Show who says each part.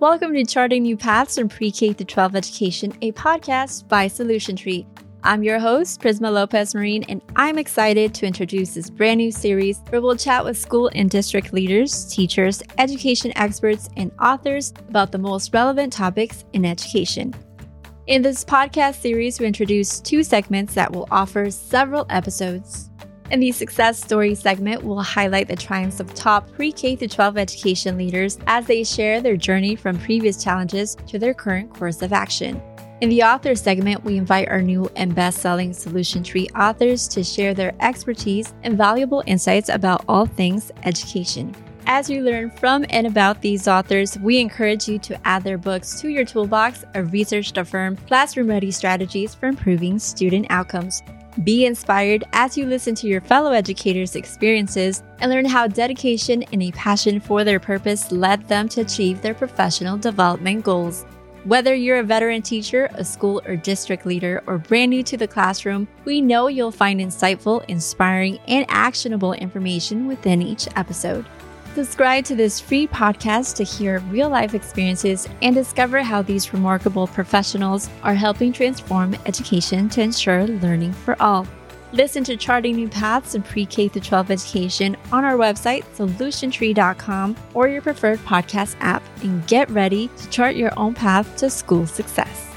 Speaker 1: Welcome to Charting New Paths in Pre K 12 Education, a podcast by Solution Tree. I'm your host, Prisma Lopez Marine, and I'm excited to introduce this brand new series where we'll chat with school and district leaders, teachers, education experts, and authors about the most relevant topics in education. In this podcast series, we introduce two segments that will offer several episodes in the Success Story segment, we'll highlight the triumphs of top pre K 12 education leaders as they share their journey from previous challenges to their current course of action. In the author segment, we invite our new and best selling Solution Tree authors to share their expertise and valuable insights about all things education. As you learn from and about these authors, we encourage you to add their books to your toolbox of research affirmed classroom ready strategies for improving student outcomes. Be inspired as you listen to your fellow educators' experiences and learn how dedication and a passion for their purpose led them to achieve their professional development goals. Whether you're a veteran teacher, a school or district leader, or brand new to the classroom, we know you'll find insightful, inspiring, and actionable information within each episode. Subscribe to this free podcast to hear real life experiences and discover how these remarkable professionals are helping transform education to ensure learning for all. Listen to Charting New Paths in Pre K 12 education on our website, solutiontree.com, or your preferred podcast app, and get ready to chart your own path to school success.